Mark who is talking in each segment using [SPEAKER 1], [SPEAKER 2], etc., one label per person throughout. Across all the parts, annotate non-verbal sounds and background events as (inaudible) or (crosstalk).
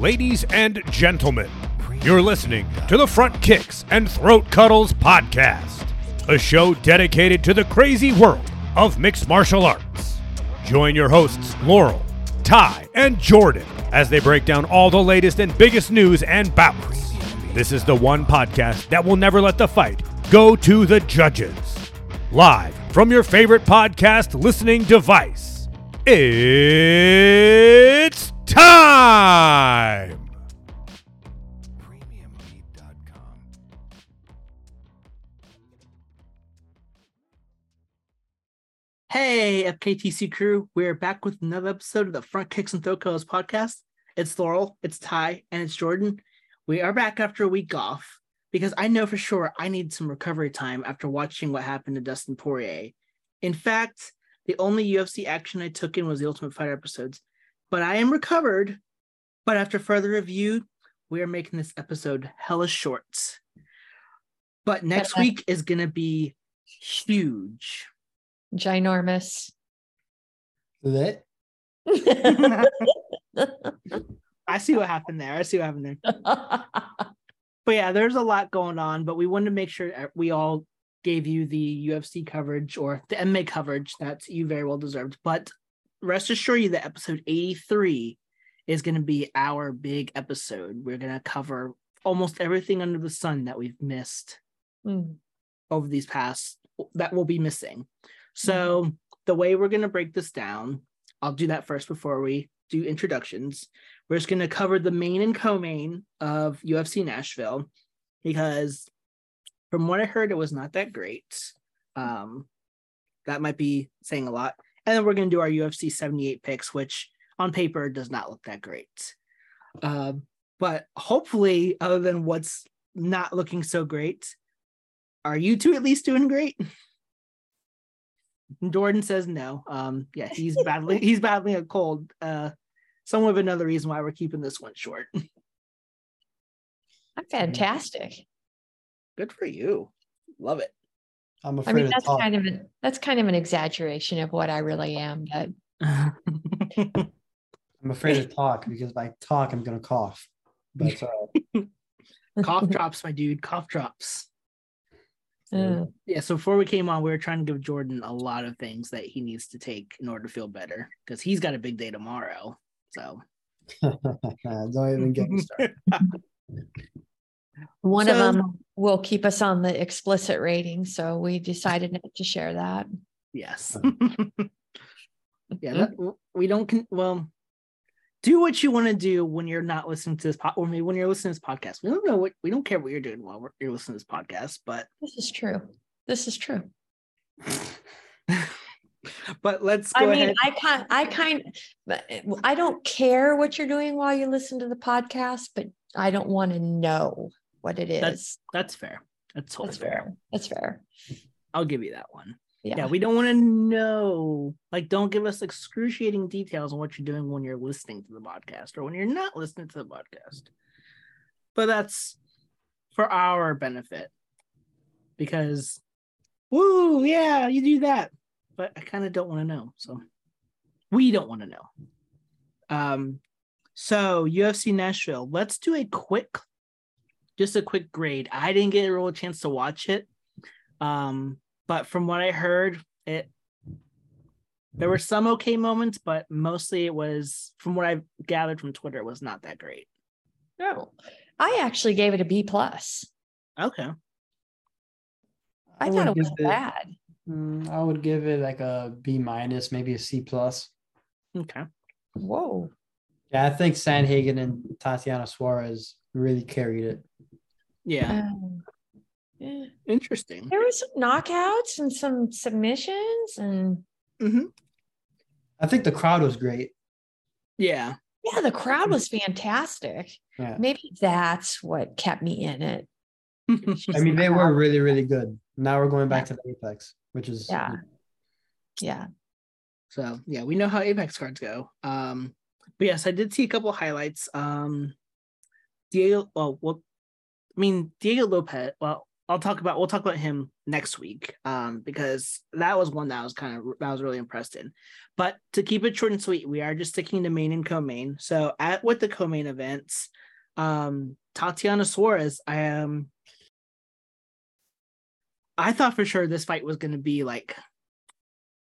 [SPEAKER 1] Ladies and gentlemen, you're listening to the Front Kicks and Throat Cuddles podcast, a show dedicated to the crazy world of mixed martial arts. Join your hosts, Laurel, Ty, and Jordan, as they break down all the latest and biggest news and bouts. This is the one podcast that will never let the fight go to the judges. Live from your favorite podcast listening device, it's
[SPEAKER 2] FKTC crew, we're back with another episode of the Front Kicks and Throat Cuddles podcast. It's Laurel, it's Ty, and it's Jordan. We are back after a week off because I know for sure I need some recovery time after watching what happened to Dustin Poirier. In fact, the only UFC action I took in was the Ultimate Fighter episodes, but I am recovered. But after further review, we are making this episode hella short. But next week is going to be huge.
[SPEAKER 3] ginormous.
[SPEAKER 4] Lit. (laughs)
[SPEAKER 2] I see what happened there. I see what happened there. (laughs) But yeah, there's a lot going on, but we wanted to make sure that we all gave you the UFC coverage or the MMA coverage that you very well deserved. But rest assure you that episode 83 is going to be our big episode. We're going to cover almost everything under the sun that we've missed
[SPEAKER 3] Mm.
[SPEAKER 2] over these past that will be missing. So the way we're going to break this down, I'll do that first before we do introductions. We're just going to cover the main and co-main of UFC Nashville because from what I heard, it was not that great. Um, that might be saying a lot. And then we're going to do our UFC 78 picks, which on paper does not look that great. Um, but hopefully, other than what's not looking so great, are you two at least doing great? (laughs) Jordan says no. Um, yeah, he's battling he's battling a cold. Uh somewhat of another reason why we're keeping this one short. (laughs)
[SPEAKER 3] I'm fantastic.
[SPEAKER 2] Good for you. Love it.
[SPEAKER 4] I'm afraid.
[SPEAKER 3] I
[SPEAKER 4] mean,
[SPEAKER 3] that's kind of an that's kind of an exaggeration of what I really am, but (laughs)
[SPEAKER 4] I'm afraid to talk because if I talk, I'm gonna cough. But it's all right.
[SPEAKER 2] cough drops, my dude. Cough drops.
[SPEAKER 3] Uh,
[SPEAKER 2] Yeah, so before we came on, we were trying to give Jordan a lot of things that he needs to take in order to feel better because he's got a big day tomorrow. So (laughs)
[SPEAKER 4] Don't even get me started. (laughs)
[SPEAKER 3] one of them will keep us on the explicit rating, so we decided not to share that.
[SPEAKER 2] Yes. (laughs) yeah, that, we don't. Con- well, do what you want to do when you're not listening to this pod, or maybe when you're listening to this podcast. We don't know what we don't care what you're doing while we're, you're listening to this podcast, but
[SPEAKER 3] This is true. This is true. (laughs)
[SPEAKER 2] but let's go
[SPEAKER 3] I mean,
[SPEAKER 2] ahead.
[SPEAKER 3] I kind, I kind, I don't care what you're doing while you listen to the podcast, but I don't want to know what it is.
[SPEAKER 2] That's That's fair. That's totally
[SPEAKER 3] That's
[SPEAKER 2] fair.
[SPEAKER 3] fair. That's fair.
[SPEAKER 2] I'll give you that one.
[SPEAKER 3] Yeah.
[SPEAKER 2] Yeah, we don't want to know. Like, don't give us excruciating details on what you're doing when you're listening to the podcast or when you're not listening to the podcast. But that's for our benefit because, woo, yeah, you do that. But I kind of don't want to know. So we don't want to know. Um, so UFC Nashville, let's do a quick, just a quick grade. I didn't get a real chance to watch it. Um, but from what I heard, it there were some okay moments, but mostly it was from what I've gathered from Twitter, it was not that great.
[SPEAKER 3] No, I actually gave it a B plus.
[SPEAKER 2] Okay.
[SPEAKER 3] I,
[SPEAKER 4] would
[SPEAKER 3] thought it wasn't bad.
[SPEAKER 4] Mm, I would give it like a B minus, maybe a C plus.
[SPEAKER 2] Okay.
[SPEAKER 3] Whoa.
[SPEAKER 4] Yeah, I think Sandhagen and Tatiana Suarez really carried it.
[SPEAKER 2] Yeah.
[SPEAKER 3] Um, yeah.
[SPEAKER 2] Interesting.
[SPEAKER 3] There were some knockouts and some submissions, and
[SPEAKER 2] hmm
[SPEAKER 4] I think the crowd was great.
[SPEAKER 2] Yeah.
[SPEAKER 3] yeah, the crowd was fantastic.
[SPEAKER 4] Yeah.
[SPEAKER 3] Maybe that's what kept me in it. (laughs)
[SPEAKER 4] I mean, they were really, really good. Now we're going back to the Apex, which is
[SPEAKER 3] Yeah. Yeah.
[SPEAKER 2] So yeah, we know how Apex cards go. Um, but yes, I did see a couple highlights. Um, Diego, well, well, I mean Diego Lopez. Well, I'll talk about we'll talk about him next week um because that was one that I was kind of I was really impressed in. But to keep it short and sweet, we are just sticking to main and co-main. So at with the co-main events, um Tatiana Suarez, I am um, I thought for sure this fight was going to be like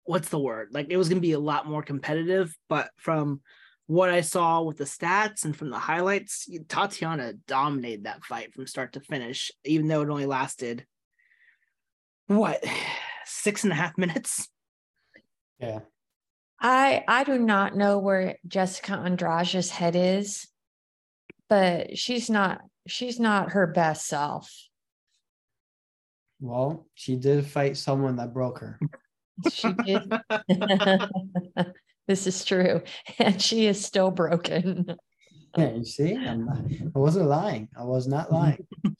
[SPEAKER 2] what's the word? Like it was going to be a lot more competitive, but from what I saw with the stats and from the highlights, Tatiana dominated that fight from start to finish, even though it only lasted what (sighs) six and a half minutes.
[SPEAKER 4] Yeah.
[SPEAKER 3] I I do not know where Jessica Andrade's head is, but she's not she's not her best self.
[SPEAKER 4] Well, she did fight someone that broke her.
[SPEAKER 3] She did. (laughs) (laughs) (laughs) This is true. (laughs) And she is still broken.
[SPEAKER 4] Yeah, you see, I'm not, I wasn't lying. I was not mm-hmm. lying. (laughs)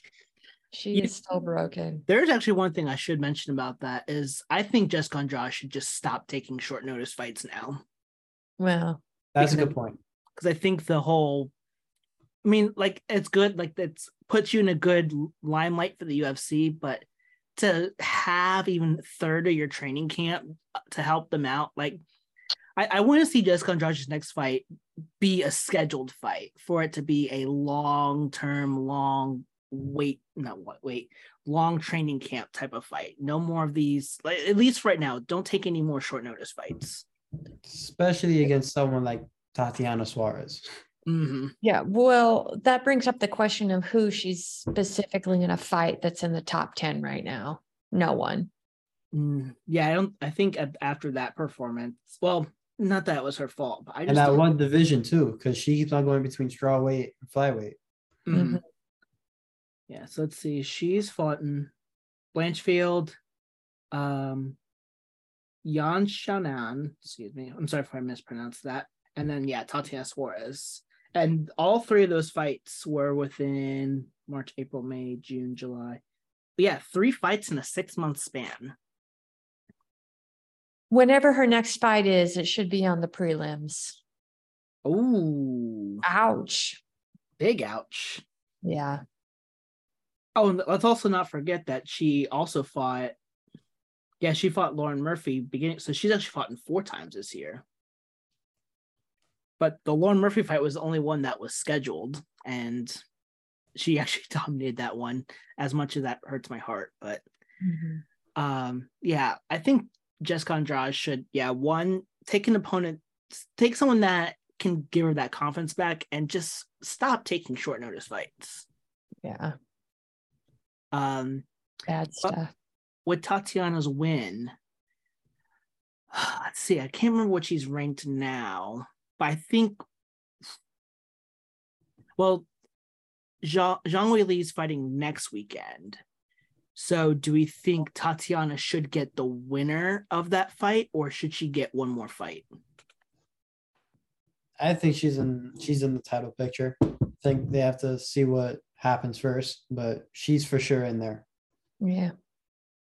[SPEAKER 3] She is still broken.
[SPEAKER 2] There's actually one thing I should mention about that is I think Jessica Andrade should just stop taking short notice fights now.
[SPEAKER 3] Well,
[SPEAKER 4] That's a good point.
[SPEAKER 2] Because I think the whole I mean, like it's good, like it's puts you in a good limelight for the UFC, but to have even third of your training camp to help them out, like I, I want to see Jessica Andrade's next fight be a scheduled fight for it to be a long term, long wait, not what wait, long training camp type of fight. No more of these, like, at least right now, don't take any more short notice fights.
[SPEAKER 4] Especially against someone like Tatiana Suarez.
[SPEAKER 2] Mm-hmm.
[SPEAKER 3] Yeah, well, that brings up the question of who she's specifically in a fight that's in the top 10 right now. No one.
[SPEAKER 2] Mm, yeah, I don't. I think after that performance, well, not that it was her fault, but I just
[SPEAKER 4] and that one division too, because she keeps on going between strawweight and flyweight.
[SPEAKER 2] Mm-hmm. mm-hmm. Yeah, so let's see. She's fought in Blanchfield, um, Yan Xiaonan, excuse me. I'm sorry if I mispronounced that. And then yeah, Tatiana Suarez. And all three of those fights were within March, April, May, June, July. But yeah, three fights in a six month span
[SPEAKER 3] whenever her next fight is, it should be on the prelims.
[SPEAKER 2] Oh,
[SPEAKER 3] ouch.
[SPEAKER 2] Big ouch.
[SPEAKER 3] Yeah.
[SPEAKER 2] Oh, and let's also not forget that she also fought. Yeah, she fought Lauren Murphy beginning. So she's actually fought in four times this year. But the Lauren Murphy fight was the only one that was scheduled. And she (laughs) actually dominated that one as much as that hurts my heart. But mm-hmm. um, yeah, I think Jessica Andrade should, yeah, one, take an opponent, take someone that can give her that confidence back and just stop taking short notice fights.
[SPEAKER 3] Yeah.
[SPEAKER 2] Um
[SPEAKER 3] bad stuff.
[SPEAKER 2] With Tatiana's win, (sighs) let's see, I can't remember what she's ranked now, but I think well, Zhang, Zhang Weili is fighting next weekend. So, do we think Tatiana should get the winner of that fight, or should she get one more fight?
[SPEAKER 4] I think she's in she's in the title picture. I think they have to see what happens first, but she's for sure in there.
[SPEAKER 3] Yeah.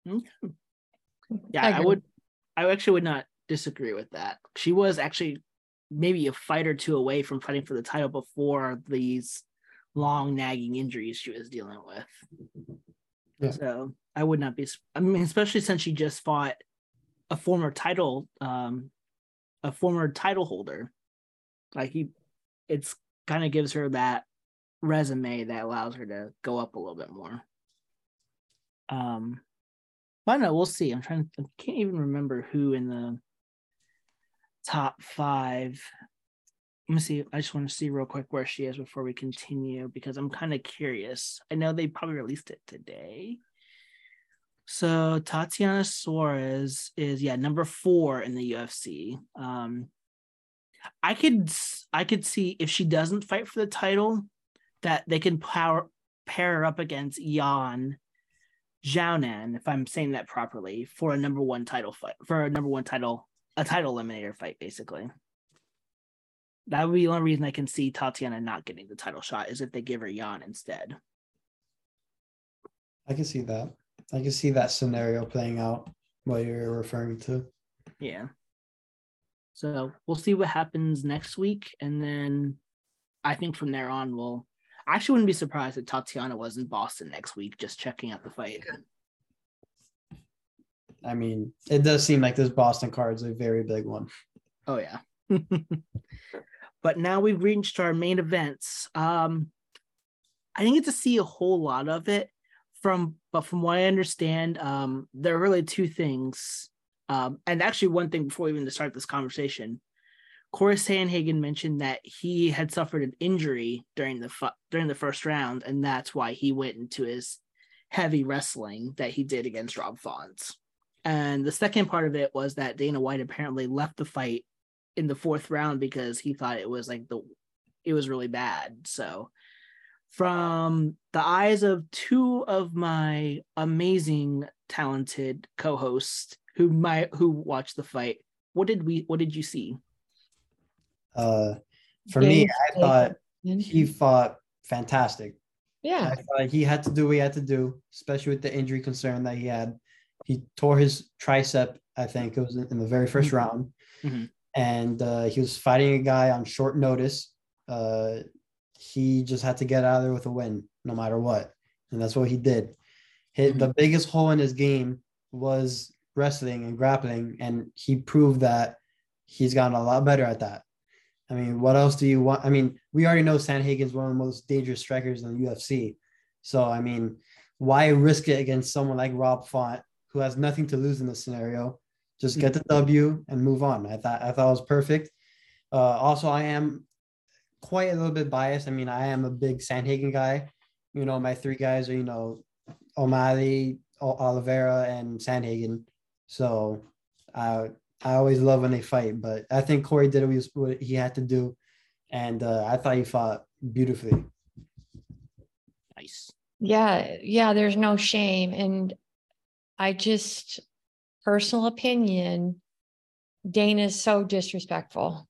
[SPEAKER 3] Mm-hmm.
[SPEAKER 2] Okay. Yeah, I, I would I actually would not disagree with that. She was actually maybe a fight or two away from fighting for the title before these long nagging injuries she was dealing with. Yeah. So I would not be. I mean, especially since she just fought a former title, um, a former title holder. Like he, it's kind of gives her that resume that allows her to go up a little bit more. Um, but no, we'll see. I'm trying. I can't even remember who in the top five. Let me see. I just want to see real quick where she is before we continue because I'm kind of curious. I know they probably released it today. So Tatiana Suarez is yeah number four in the UFC. Um, I could I could see if she doesn't fight for the title, that they can power pair her up against Yan Xiaonan, if I'm saying that properly, for a number one title fight for a number one title a title eliminator fight, basically. That would be the only reason I can see Tatiana not getting the title shot is if they give her Yan instead.
[SPEAKER 4] I can see that. I can see that scenario playing out what you're referring to.
[SPEAKER 2] Yeah. So we'll see what happens next week. And then I think from there on, we'll, I actually wouldn't be surprised if Tatiana was in Boston next week, just checking out the fight.
[SPEAKER 4] I mean, it does seem like this Boston card is a very big one.
[SPEAKER 2] Oh yeah. (laughs) but now we've reached our main events. Um, I didn't get to see a whole lot of it from, but from what I understand, um, there are really two things. Um, and actually, one thing before we even start this conversation, Corey Sandhagen mentioned that he had suffered an injury during the fu- during the first round, and that's why he went into his heavy wrestling that he did against Rob Font. And the second part of it was that Dana White apparently left the fight in the fourth round because he thought it was like the it was really bad. So from the eyes of two of my amazing talented co-hosts who my who watched the fight, what did we what did you see?
[SPEAKER 4] Uh, for me, I thought he fought fantastic.
[SPEAKER 3] yeah.
[SPEAKER 4] I felt he had to do what he had to do, especially with the injury concern that he had. He tore his tricep, I think it was in in the very 1st
[SPEAKER 2] Mhm.
[SPEAKER 4] round.
[SPEAKER 2] Mhm.
[SPEAKER 4] And uh, he was fighting a guy on short notice. Uh, he just had to get out of there with a win, no matter what. And that's what he did. Hit the biggest hole in his game was wrestling and grappling. And he proved that he's gotten a lot better at that. I mean, what else do you want? I mean, we already know Sandhagen's one of the most dangerous strikers in the UFC. So, I mean, why risk it against someone like Rob Font, who has nothing to lose in this scenario? Just get the W and move on. I thought I thought it was perfect. Uh, also, I am quite a little bit biased. I mean, I am a big Sandhagen guy. You know, my three guys are you know O'Malley, O- Oliveira, and Sandhagen. So, uh, I always love when they fight, but I think Corey did what he, what he had to do, and uh, I thought he fought beautifully.
[SPEAKER 2] Nice.
[SPEAKER 3] Yeah, yeah, there's no shame. And I just, personal opinion, Dana's so disrespectful.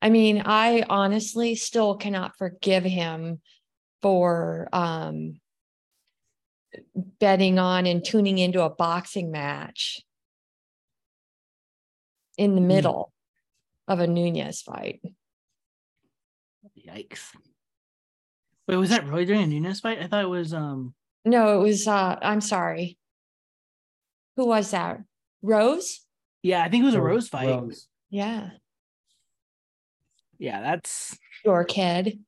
[SPEAKER 3] I mean, I honestly still cannot forgive him for um betting on and tuning into a boxing match in the middle of a Nunez fight.
[SPEAKER 2] Yikes. Wait, was that really during a Nunez fight? I thought it was um
[SPEAKER 3] No, it was uh I'm sorry. Who was that? Rose?
[SPEAKER 2] yeah, I think it was a
[SPEAKER 4] Rose-
[SPEAKER 2] Rose fight.
[SPEAKER 4] Rose.
[SPEAKER 3] Yeah.
[SPEAKER 2] Yeah, that's
[SPEAKER 3] Your kid.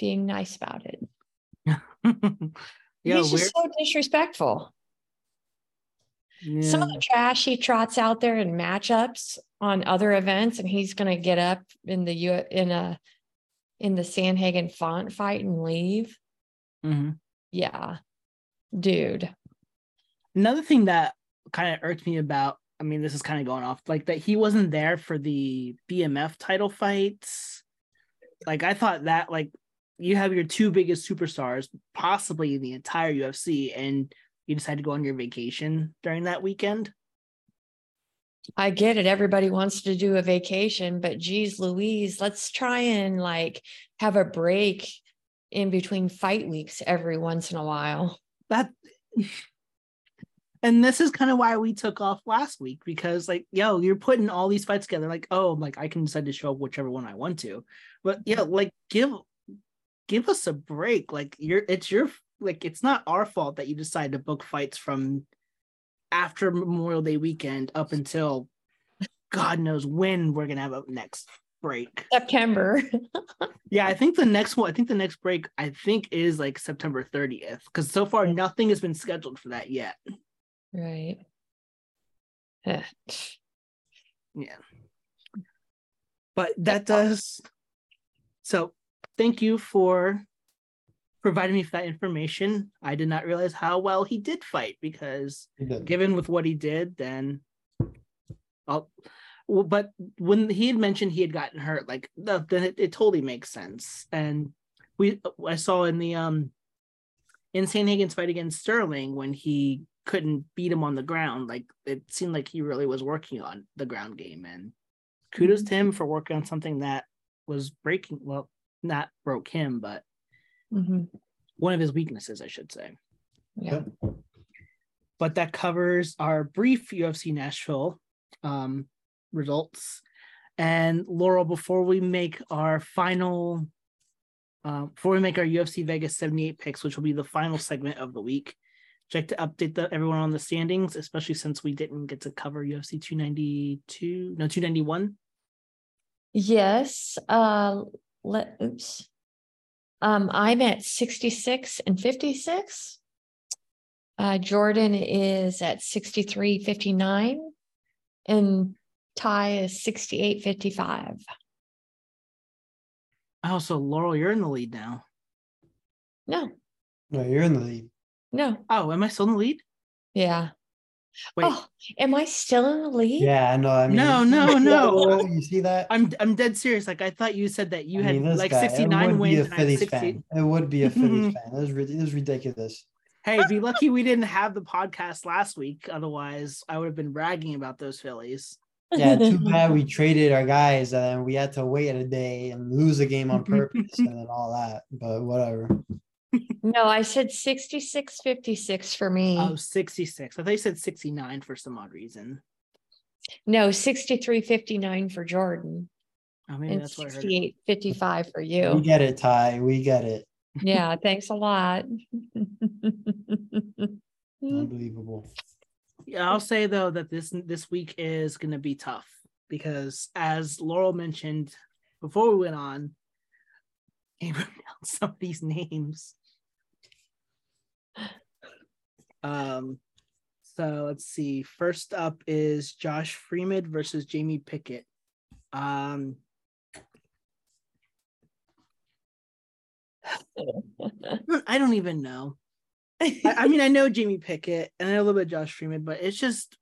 [SPEAKER 3] Being nice about it. (laughs)
[SPEAKER 2] yeah,
[SPEAKER 3] He's
[SPEAKER 2] weird.
[SPEAKER 3] just so disrespectful. Some of the trash he trots out there in matchups on other events, and he's gonna get up in the U in a in the Sandhagen Font fight and leave.
[SPEAKER 2] Mhm.
[SPEAKER 3] Yeah. Dude.
[SPEAKER 2] Another thing that kind of irked me about, I mean, this is kind of going off, like that he wasn't there for the BMF title fights. Like I thought that like you have your two biggest superstars, possibly in the entire UFC, and you decide to go on your vacation during that weekend.
[SPEAKER 3] I get it. Everybody wants to do a vacation, but geez, Louise, let's try and like have a break in between fight weeks every once in a while.
[SPEAKER 2] That and this is kind of why we took off last week because like yo you're putting all these fights together like oh like i can decide to show up whichever one i want to. But yeah like give give us a break. Like you're it's your like it's not our fault that you decide to book fights from after memorial day weekend up until god knows when we're gonna have a next break.
[SPEAKER 3] September. (laughs)
[SPEAKER 2] yeah i think the next one i think the next break i think is like september 30th because so far nothing has been scheduled for that yet
[SPEAKER 3] right.
[SPEAKER 2] Yeah. But that does. So thank you for providing me with that information. I did not realize how well he did fight because
[SPEAKER 4] did.
[SPEAKER 2] given with what he did, then I'll but when he had mentioned he had gotten hurt, like the, then it, it totally makes sense. And we I saw in the um in Sandhagen's fight against Sterling when he couldn't beat him on the ground, like it seemed like he really was working on the ground game. And kudos to him for working on something that was breaking well, not broke him, but
[SPEAKER 3] Mhm.
[SPEAKER 2] one of his weaknesses, I should say.
[SPEAKER 3] Yeah.
[SPEAKER 2] but that covers our brief UFC Nashville um, results. And Laurel, before we make our final Uh, before we make our UFC Vegas 78 picks, which will be the final segment of the week, check to update the, everyone on the standings, especially since we didn't get to cover UFC 292, no, 291.
[SPEAKER 3] Yes. Uh let oops. Um, I'm at 66 and 56. Uh, Jordan is at 63, 59. And Ty is 68, 55.
[SPEAKER 2] Oh, so Laurel, you're in the lead now.
[SPEAKER 3] No,
[SPEAKER 4] No, you're in the lead.
[SPEAKER 3] No.
[SPEAKER 2] Oh, am I still in the lead?
[SPEAKER 3] Yeah.
[SPEAKER 2] Wait,
[SPEAKER 3] Oh, am I still in the lead?
[SPEAKER 4] Yeah, no, I mean,
[SPEAKER 2] No, no,
[SPEAKER 4] you see that,
[SPEAKER 2] no.
[SPEAKER 4] You see that?
[SPEAKER 2] I'm I'm dead serious. Like I thought you said that you
[SPEAKER 4] I
[SPEAKER 2] had
[SPEAKER 4] mean, this
[SPEAKER 2] like
[SPEAKER 4] guy, it
[SPEAKER 2] 69
[SPEAKER 4] would be
[SPEAKER 2] wins.
[SPEAKER 4] a
[SPEAKER 2] and I
[SPEAKER 4] Phillies
[SPEAKER 2] 60.
[SPEAKER 4] fan. It would be a Phillies (laughs) fan. It was, rid- it was ridiculous.
[SPEAKER 2] Hey, be lucky we didn't have the podcast last week. Otherwise, I would have been bragging about those Phillies.
[SPEAKER 4] Yeah, too (laughs) bad we traded our guys and we had to wait a day and lose a game on (laughs) purpose and then all that. But whatever.
[SPEAKER 3] No, I said 66, 56 for me.
[SPEAKER 2] Oh, 66. I thought you said 69 for some odd reason.
[SPEAKER 3] no, 63, 59 for Jordan.
[SPEAKER 2] Oh, maybe
[SPEAKER 3] And
[SPEAKER 2] that's what I heard.
[SPEAKER 3] 68, 55 for you.
[SPEAKER 4] We get it, Ty. We get it.
[SPEAKER 3] Yeah, (laughs) thanks a lot.
[SPEAKER 4] Unbelievable.
[SPEAKER 2] Yeah, I'll say though that this this week is going to be tough because as Laurel mentioned before we went on, he wrote down (laughs) some of these names. Um, so let's see. First up is Josh Freeman versus Jamie Pickett. Um, I don't even know. I, I mean, I know Jamie Pickett and I know a little bit Josh Freeman, but it's just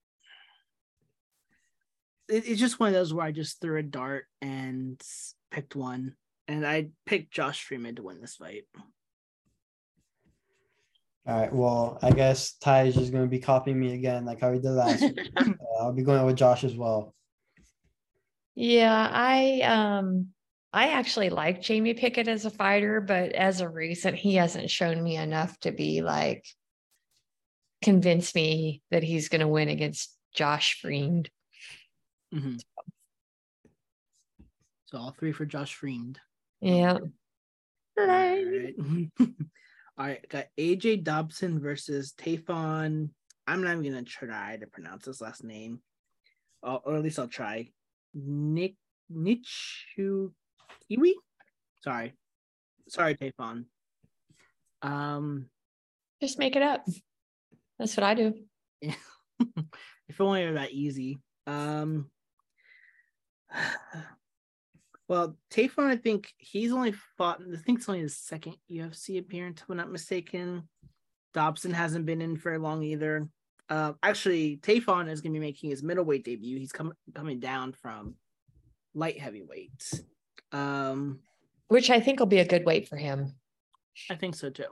[SPEAKER 2] it- it's just one of those where I just threw a dart and picked one, and I picked Josh Freeman to win this fight.
[SPEAKER 4] All right. Well, I guess Ty is just going to be copying me again, like how he did last week. (laughs) Uh, I'll be going with Josh as well.
[SPEAKER 3] Yeah, I um I actually like Jamie Pickett as a fighter, but as a recent, he hasn't shown me enough to be like convince me that he's gonna win against Josh Freend.
[SPEAKER 2] Mhm. So all three for Josh Freeman.
[SPEAKER 3] Yeah.
[SPEAKER 2] All right. (laughs) All right, got AJ Dobson versus Tafon. I'm not even gonna try to pronounce his last name, or, or at least I'll try. Nick Nichu Kiwi. Sorry, sorry, Tafon. Um,
[SPEAKER 3] Just make it up. That's what I do. (laughs)
[SPEAKER 2] if only it were that easy. Um, (sighs) well, Tafon, I think he's only fought. I think it's only his second UFC appearance, if I'm not mistaken. Dobson hasn't been in very long either. Uh, actually, Tafon is going to be making his middleweight debut. He's coming coming down from light heavyweight. Um,
[SPEAKER 3] Which I think will be a good weight for him.
[SPEAKER 2] I think so too.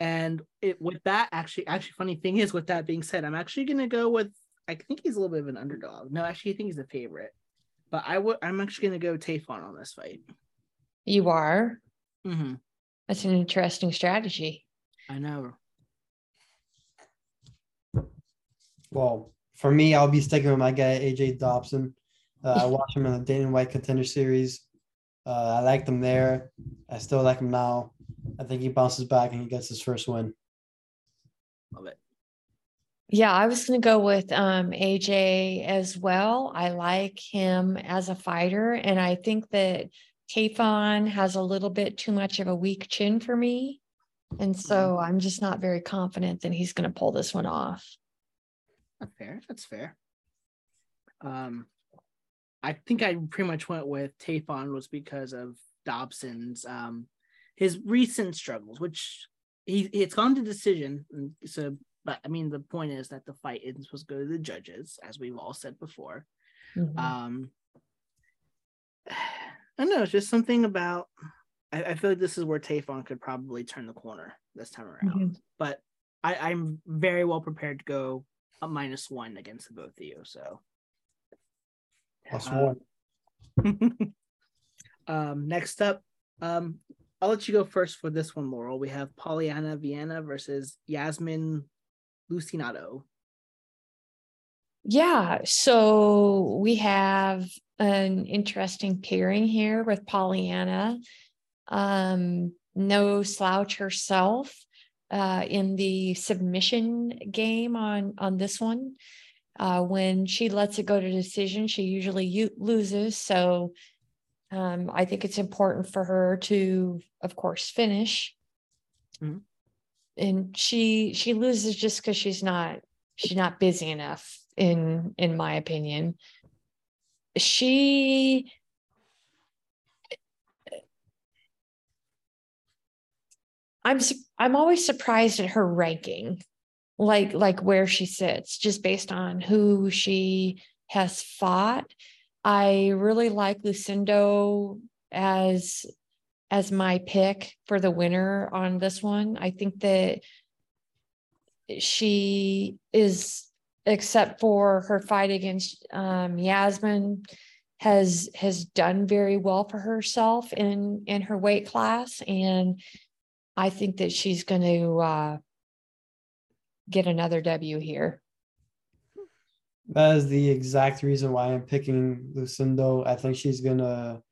[SPEAKER 2] And it with that actually actually funny thing is with that being said, I'm actually gonna go with I think he's a little bit of an underdog. No, actually I think he's a favorite. But I would I'm actually gonna go Tafon on this fight.
[SPEAKER 3] You are.
[SPEAKER 2] Mm-hmm.
[SPEAKER 3] That's an interesting strategy.
[SPEAKER 2] I know.
[SPEAKER 4] Well, for me, I'll be sticking with my guy AJ Dobson. Uh, I watched him in the Dana White Contender Series. Uh, I liked him there. I still like him now. I think he bounces back and he gets his first win.
[SPEAKER 2] Love it.
[SPEAKER 3] Yeah, I was going to go with um, AJ as well. I like him as a fighter, and I think that Tafon has a little bit too much of a weak chin for me, and so I'm just not very confident that he's going to pull this one off.
[SPEAKER 2] That's fair. That's fair. Um I think I pretty much went with Tafon was because of Dobson's um his recent struggles, which he it's gone to decision. and So but I mean the point is that the fight isn't supposed to go to the judges, as we've all said before.
[SPEAKER 3] Mhm.
[SPEAKER 2] Um (sighs) I don't know, it's just something about I, I feel like this is where Tafon could probably turn the corner this time around.
[SPEAKER 3] Mhm.
[SPEAKER 2] But I, I'm very well prepared to go a minus one against the both of you. So
[SPEAKER 4] Plus
[SPEAKER 2] Uh,
[SPEAKER 4] one. (laughs)
[SPEAKER 2] um next up, um I'll let you go first for this one, Laurel. We have Polyana Viana versus Yasmin Lucindo.
[SPEAKER 3] Yeah, so we have an interesting pairing here with Polyana. Um, no slouch herself uh, in the submission game on on this one. Uh, when she lets it go to decision, she usually u- loses. So um, I think it's important for her to, of course, finish.
[SPEAKER 2] Mhm.
[SPEAKER 3] And she she loses just because she's not she's not busy enough in in my opinion. She I'm I'm always surprised at her ranking, like like where she sits, just based on who she has fought. I really like Lucindo as as my pick for the winner on this one. I think that she is, except for her fight against um, Yasmin, has has done very well for herself in in her weight class, and I think that she's going to uh, get another W here.
[SPEAKER 4] That is the exact reason why I'm picking Lucindo. I think she's gonna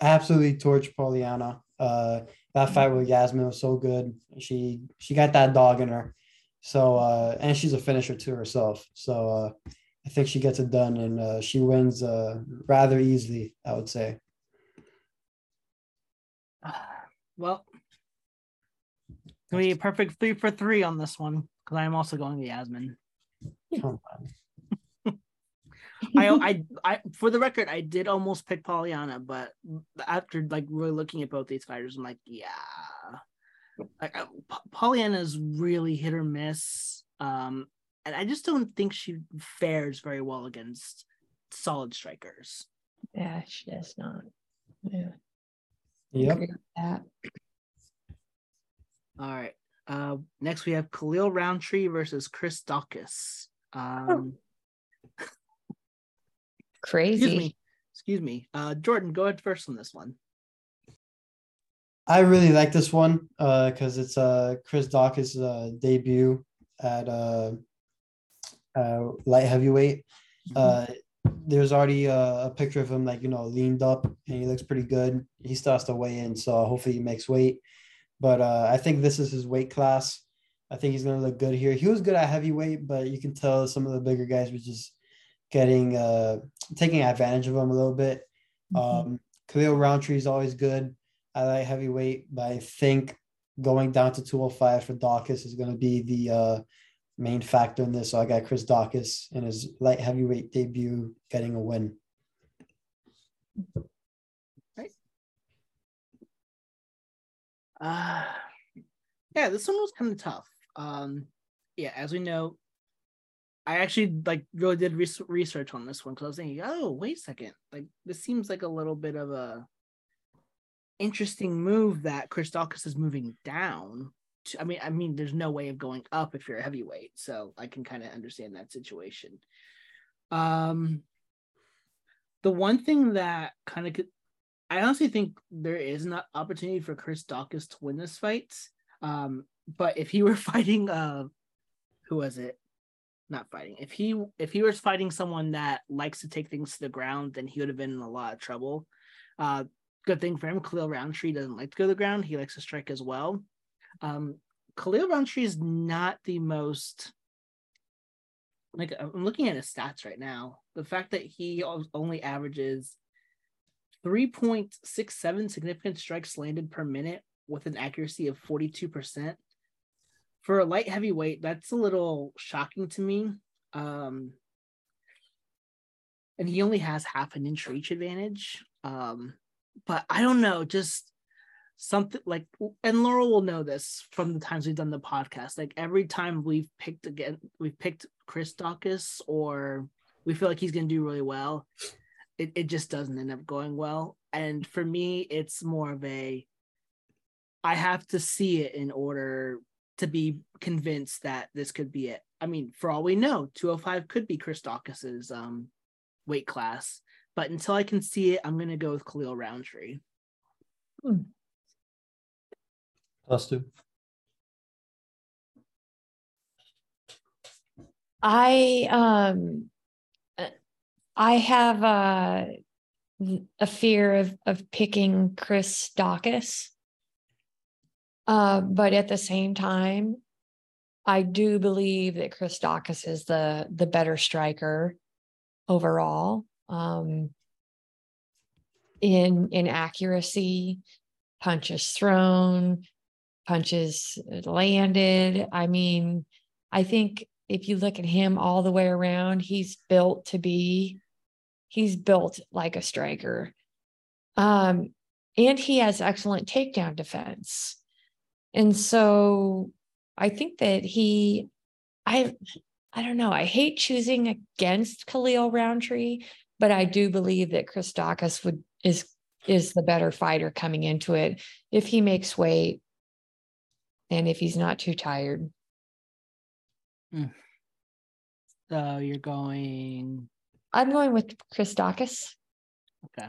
[SPEAKER 4] absolutely torch Polyana. Uh, that fight with Yasmin was so good. She she got that dog in her. So uh, and she's a finisher to herself. So uh, I think she gets it done and uh, she wins uh, rather easily. I would say. (sighs)
[SPEAKER 2] Well, it's gonna be a perfect three for three on this one because I am also going to Yasmin. I, (laughs) I, I, for the record, I did almost pick Polyana, but after like really looking at both these fighters, I'm like, yeah, like I, P- Polyana's really hit or miss, um, and I just don't think she fares very well against solid strikers.
[SPEAKER 3] Yeah, she does not. Yeah,
[SPEAKER 4] Yep.
[SPEAKER 3] that.
[SPEAKER 2] All right. Uh, next we have Khalil Rountree versus Chris Dawkins. Um,
[SPEAKER 3] Crazy.
[SPEAKER 2] excuse me, excuse me. Uh, Jordan, go ahead first on this one.
[SPEAKER 4] I really like this one uh, because it's uh, Chris Dawkins' uh, debut at uh, uh, light heavyweight. Uh, there's already a, a picture of him like you know leaned up and he looks pretty good. He starts to weigh in, so hopefully he makes weight. But uh, I think this is his weight class. I think he's gonna look good here. He was good at heavyweight, but you can tell some of the bigger guys were just getting uh taking advantage of him a little bit. Um, Khalil Rountree is always good. I like heavyweight, but I think going down to 205 for Dawkins is going to be the uh, main factor in this. So I got Chris Dawkins in his light heavyweight debut getting a win. Right.
[SPEAKER 2] Uh, yeah, this one was kind of tough. Um, yeah, as we know, I actually like really did res- research on this one because I was thinking, oh, wait a second, like this seems like a little bit of a interesting move that Chris Dawkins is moving down. To, I mean, I mean, there's no way of going up if you're a heavyweight, so I can kind of understand that situation. Um, the one thing that kind of I honestly think there is an opportunity for Chris Dawkins to win this fight. Um, but if he were (laughs) fighting, uh, who was it? Not fighting. If he if he was fighting someone that likes to take things to the ground, then he would have been in a lot of trouble. Uh, good thing for him, Khalil Rountree doesn't like to go to the ground. He likes to strike as well. Um, Khalil Rountree is not the most like I'm looking at his stats right now. The fact that he only averages 3.67 significant strikes landed per minute with an accuracy of 42%. For a light heavyweight, that's a little shocking to me. Um, and he only has half an inch reach advantage. Um, but I don't know, just something like, and Laurel will know this from the times we've done the podcast. Like every time we've picked again, we've picked Chris Dawkins or we feel like he's going to do really well it, it just doesn't end up going well. And for me, it's more of a I have to see it in order to be convinced that this could be it. I mean, for all we know, 205 could be Chris Dawkins's um, weight class, but until I can see it, I'm going to go with Khalil Rountree.
[SPEAKER 4] Plus two.
[SPEAKER 3] I um I have uh a fear of of picking Chris Dawkins. Uh, but at the same time, I do believe that Chris Dawkins is the the better striker overall. Um, in in accuracy, punches thrown, punches landed. I mean, I think if you look at him all the way around, he's built to be, he's built like a striker. Um, and he has excellent takedown defense. And so I think that he, I, I don't know. I hate choosing against Khalil Rountree, but I do believe that Chris Dawkins would is is the better fighter coming into it if he makes weight and if he's not too tired.
[SPEAKER 2] Mm. So you're going.
[SPEAKER 3] I'm going with Chris Dawkins.
[SPEAKER 2] Okay.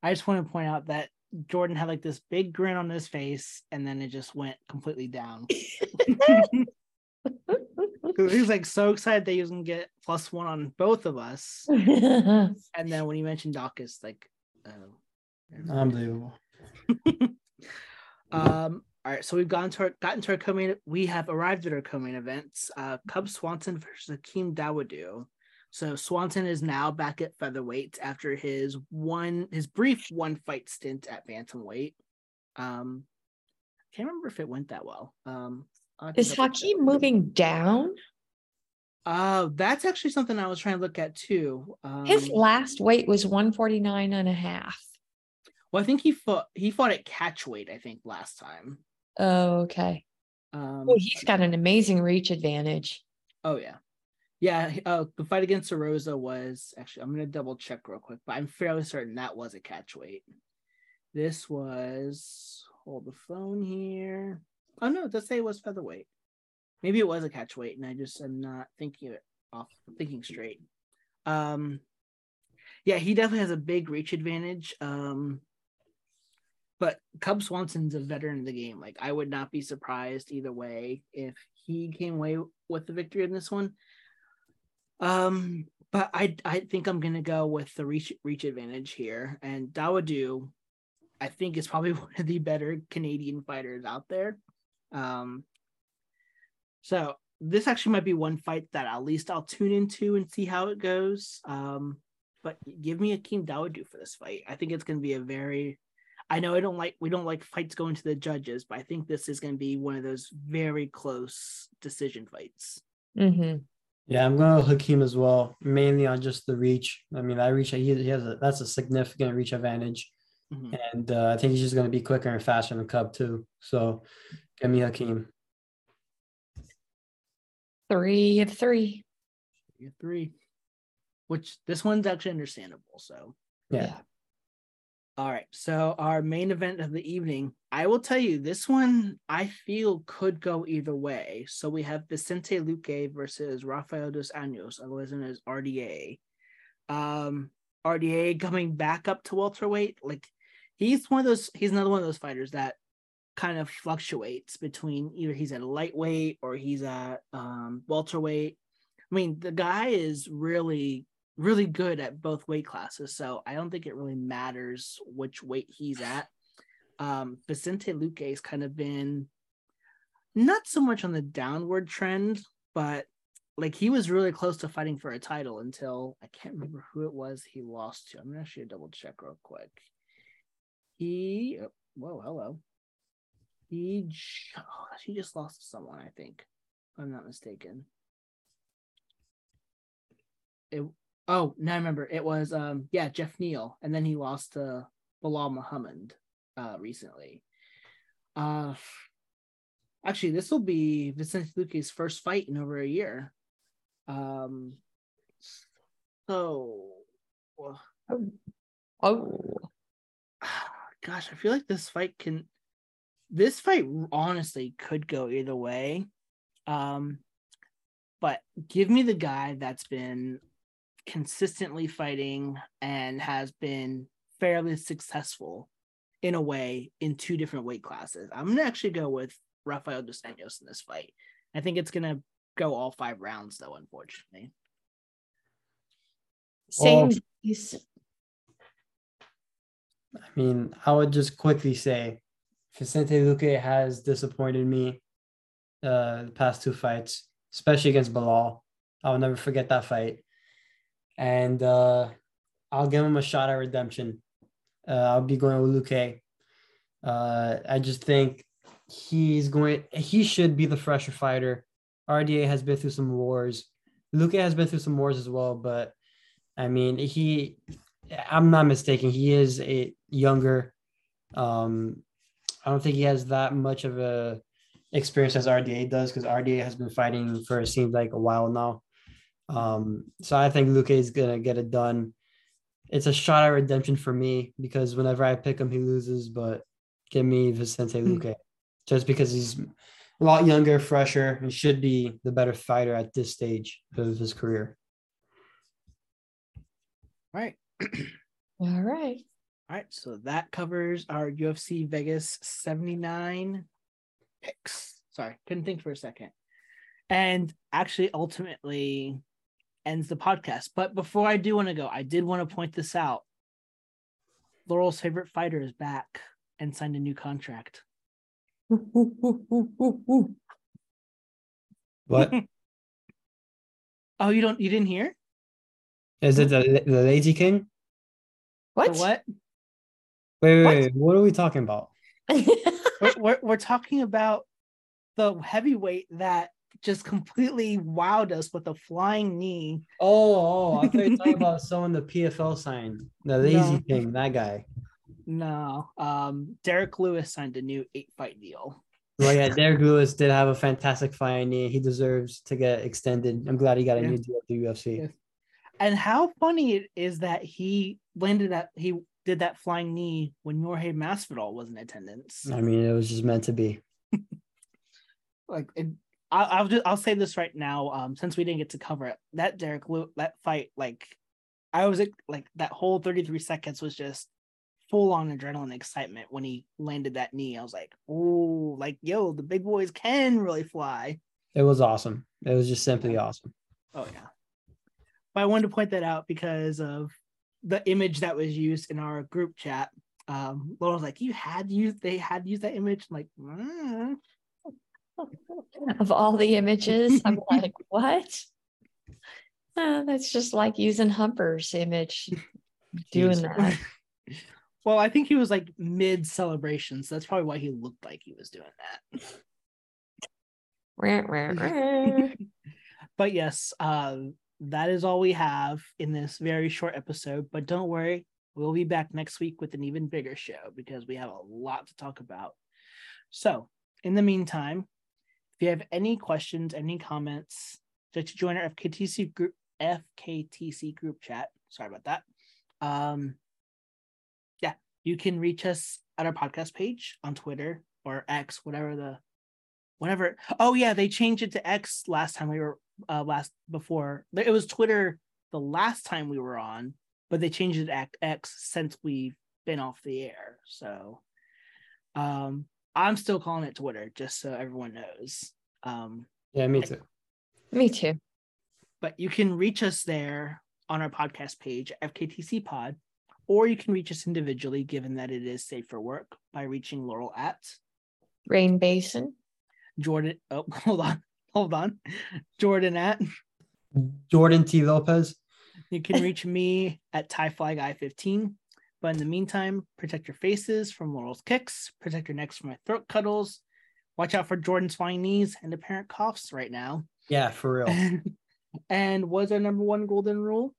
[SPEAKER 2] I just want to point out that Jordan had like this big grin on his face, and then it just went completely down. (laughs) he was like so excited that he was gonna get plus one on both of us, (laughs) and then when he mentioned Dawkins, like, oh,
[SPEAKER 4] Unbelievable. (laughs)
[SPEAKER 2] um. All right, so we've gotten to our gotten to our co-main. We have arrived at our co-main events. Uh, Cub Swanson versus Hakeem Dawodu. So Swanson is now back at featherweight after his one his brief one fight stint at bantamweight. Um, I can't remember if it went that well. Um,
[SPEAKER 3] is Hakeem moving down?
[SPEAKER 2] Uh, that's actually something I was trying to look at too. Um,
[SPEAKER 3] His last weight was 149 and a half.
[SPEAKER 2] Well, I think he fought he fought at catch weight, I think, last time.
[SPEAKER 3] Oh, okay.
[SPEAKER 2] Um,
[SPEAKER 3] well, he's got an amazing reach advantage.
[SPEAKER 2] Oh yeah, yeah. Uh, the fight against Rosa was actually. I'm gonna double check real quick, but I'm fairly certain that was a catch weight. This was hold the phone here. Oh no, it does say it was featherweight. Maybe it was a catch weight, and I just am not thinking it off, thinking straight. Um, yeah, he definitely has a big reach advantage. Um, but Cub Swanson's a veteran of the game. Like I would not be surprised either way if he came away with the victory in this one. Um, but I I think I'm gonna go with the reach reach advantage here. And Dawodu, I think is probably (laughs) one of the better Canadian fighters out there. Um, so this actually might be one fight that at least I'll tune into and see how it goes. Um, but give me Hakeem Dawodu for this fight. I think it's going to be a very I know I don't like we don't like fights going to the judges, but I think this is going to be one of those very close decision fights.
[SPEAKER 3] Mm-hmm.
[SPEAKER 4] Yeah, I'm going to Hakeem as well, mainly on just the reach. I mean, that reach he, he has a that's a significant reach advantage,
[SPEAKER 2] Mhm.
[SPEAKER 4] and uh, I think he's just going to be quicker and faster than Cub too. So, give me Hakeem.
[SPEAKER 3] Three of three.
[SPEAKER 2] You get three, which this one's actually understandable. So
[SPEAKER 4] Yeah.
[SPEAKER 2] All right. So our main event of the evening, I will tell you this one I feel could go either way. So we have Vicente Luque versus Rafael dos Anjos, otherwise known as RDA. Um, RDA coming back up to welterweight. Like he's one of those, he's another one of those fighters that kind of fluctuates between either he's at lightweight or he's at um welterweight. I mean, the guy is really really good at both weight classes. So I don't think it really matters which weight he's at. Um, Vicente has kind of been not so much on the downward trend, but like he was really close to fighting for a title until I can't remember who it was he lost to. I'm gonna actually double check real quick. He, oh, whoa, hello. He, oh, he just lost to someone, I think, if I'm not mistaken. It, Oh, now I remember. It was um yeah, Geoff Neal, and then he lost to Belal Muhammad uh recently. Uh actually this will be Vicente Luque's first fight in over a year. Um so well,
[SPEAKER 3] Oh, (sighs)
[SPEAKER 2] gosh, I feel like this fight can this fight honestly could go either way. Um but give me the guy that's been consistently fighting and has been fairly successful in a way in two different weight classes. I'm gonna actually go with Rafael dos Anjos in this fight. I think it's gonna go all five rounds though, unfortunately.
[SPEAKER 3] same. Piece.
[SPEAKER 4] I mean, I would just quickly say Vicente Luque has disappointed me uh, the past two fights, especially against Belal. I'll never forget that fight. And uh, I'll give him a shot at redemption. Uh, I'll be going with Luque. Uh, I just think he's going, he should be the fresher fighter. RDA has been through some wars. Luque has been through some wars as well, but I mean, he, I'm not mistaken. He is a younger. Um, I don't think he has that much of a experience as RDA does because RDA has been fighting for it seems like a while now. Um, so I think Luque is gonna get it done. It's a shot at redemption for me because whenever I pick him, he loses. But give me Vicente
[SPEAKER 2] Hmm.
[SPEAKER 4] Luque just because he's a lot younger, fresher, and should be the better fighter at this stage of his career.
[SPEAKER 2] All right. (clears throat)
[SPEAKER 3] All right.
[SPEAKER 2] All right. So that covers our UFC Vegas 79 picks. Sorry, couldn't think for a second. And actually, ultimately ends the podcast. But before I do want to go, I did want to point this out. Laurel's favorite fighter is back and signed a new contract. (laughs)
[SPEAKER 4] What
[SPEAKER 2] Oh, you don't you didn't hear?
[SPEAKER 4] is it? The, the Lazy King?
[SPEAKER 2] The
[SPEAKER 3] what?
[SPEAKER 2] what?
[SPEAKER 4] Wait, wait,
[SPEAKER 2] What?
[SPEAKER 4] wait. What are we talking about?
[SPEAKER 2] we're, we're, we're talking about the heavyweight that just completely wowed us with a flying knee.
[SPEAKER 4] Oh, oh, I thought you were talking (laughs) about someone the PFL signed. The Lazy
[SPEAKER 2] No.
[SPEAKER 4] King, that guy.
[SPEAKER 2] No, um, Derrick Lewis signed a new eight fight deal.
[SPEAKER 4] Well, yeah, (laughs) Derrick Lewis did have a fantastic flying knee. He deserves to get extended. I'm glad he got a
[SPEAKER 2] Yeah.
[SPEAKER 4] new deal at the UFC.
[SPEAKER 2] Yeah. And how funny it is that he landed that he did that flying knee when Jorge Masvidal was in attendance.
[SPEAKER 4] I mean, it was just meant to be. (laughs)
[SPEAKER 2] Like, it, I, I'll just I'll say this right now. Um, since we didn't get to cover it, that Derrick that fight, like, I was like that whole 33 seconds was just full on adrenaline excitement when he landed that knee. I was like, oh, like yo, the big boys can really fly.
[SPEAKER 4] It was awesome. It was just simply awesome.
[SPEAKER 2] Oh yeah. But I wanted to point that out because of the image that was used in our group chat. Um, Laura was like, "You had used they had used that image." I'm like, "Mm."
[SPEAKER 3] Of all the images, I'm (laughs) like, what? Uh, that's just like using Humper's image, doing
[SPEAKER 4] Jeez.
[SPEAKER 3] that. (laughs)
[SPEAKER 2] well, I think he was like mid celebration, so that's probably why he looked like he was doing that.
[SPEAKER 3] Rah, rah, (laughs) rah.
[SPEAKER 2] but yes, uh, that is all we have in this very short episode. But don't worry, we'll be back next week with an even bigger show because we have a lot to talk about. So, in the meantime, if you have any questions, any comments, just join our FKTC group, FKTC group chat. Sorry about that. Um, yeah, you can reach us at our podcast page on Twitter or X, whatever the whatever. Oh yeah, they changed it to X last time we were uh last before. It was Twitter the last time we were on, but they changed it to X since we've been off the air. So um I'm still calling it Twitter just so everyone knows. Um
[SPEAKER 4] Yeah, me too.
[SPEAKER 3] Me too.
[SPEAKER 2] but you can reach us there on our podcast page, FKTC Pod, or you can reach us individually, given that it is safe for work, by reaching Laurel at
[SPEAKER 3] Rain Basin.
[SPEAKER 2] Jordan. Oh, (laughs) hold on, hold on, Jordan at.
[SPEAKER 4] Jordan T. Lopez.
[SPEAKER 2] You can reach me at TieFlyGuy15. But in the meantime, protect your faces from Laurel's kicks, protect your necks from my throat cuddles. Watch out for Jordan's flying knees and apparent coughs right now.
[SPEAKER 4] Yeah, for real. (laughs)
[SPEAKER 2] and what's our number one golden rule?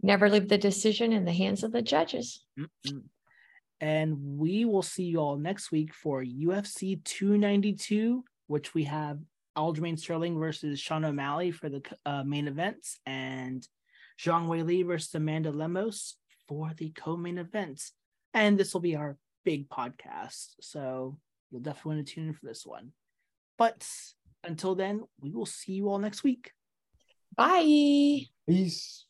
[SPEAKER 3] Never leave the decision in the hands of the judges.
[SPEAKER 2] Mm-mm. And we will see you all next week for UFC 292, which we have Aljamain Sterling versus Sean O'Malley for the uh, main events, and Zhang Weili versus Amanda Lemos for the co-main events. And this will be our big podcast, so you'll definitely want to tune in for this one. But until then, we will see you all next week.
[SPEAKER 3] Bye.
[SPEAKER 4] Peace.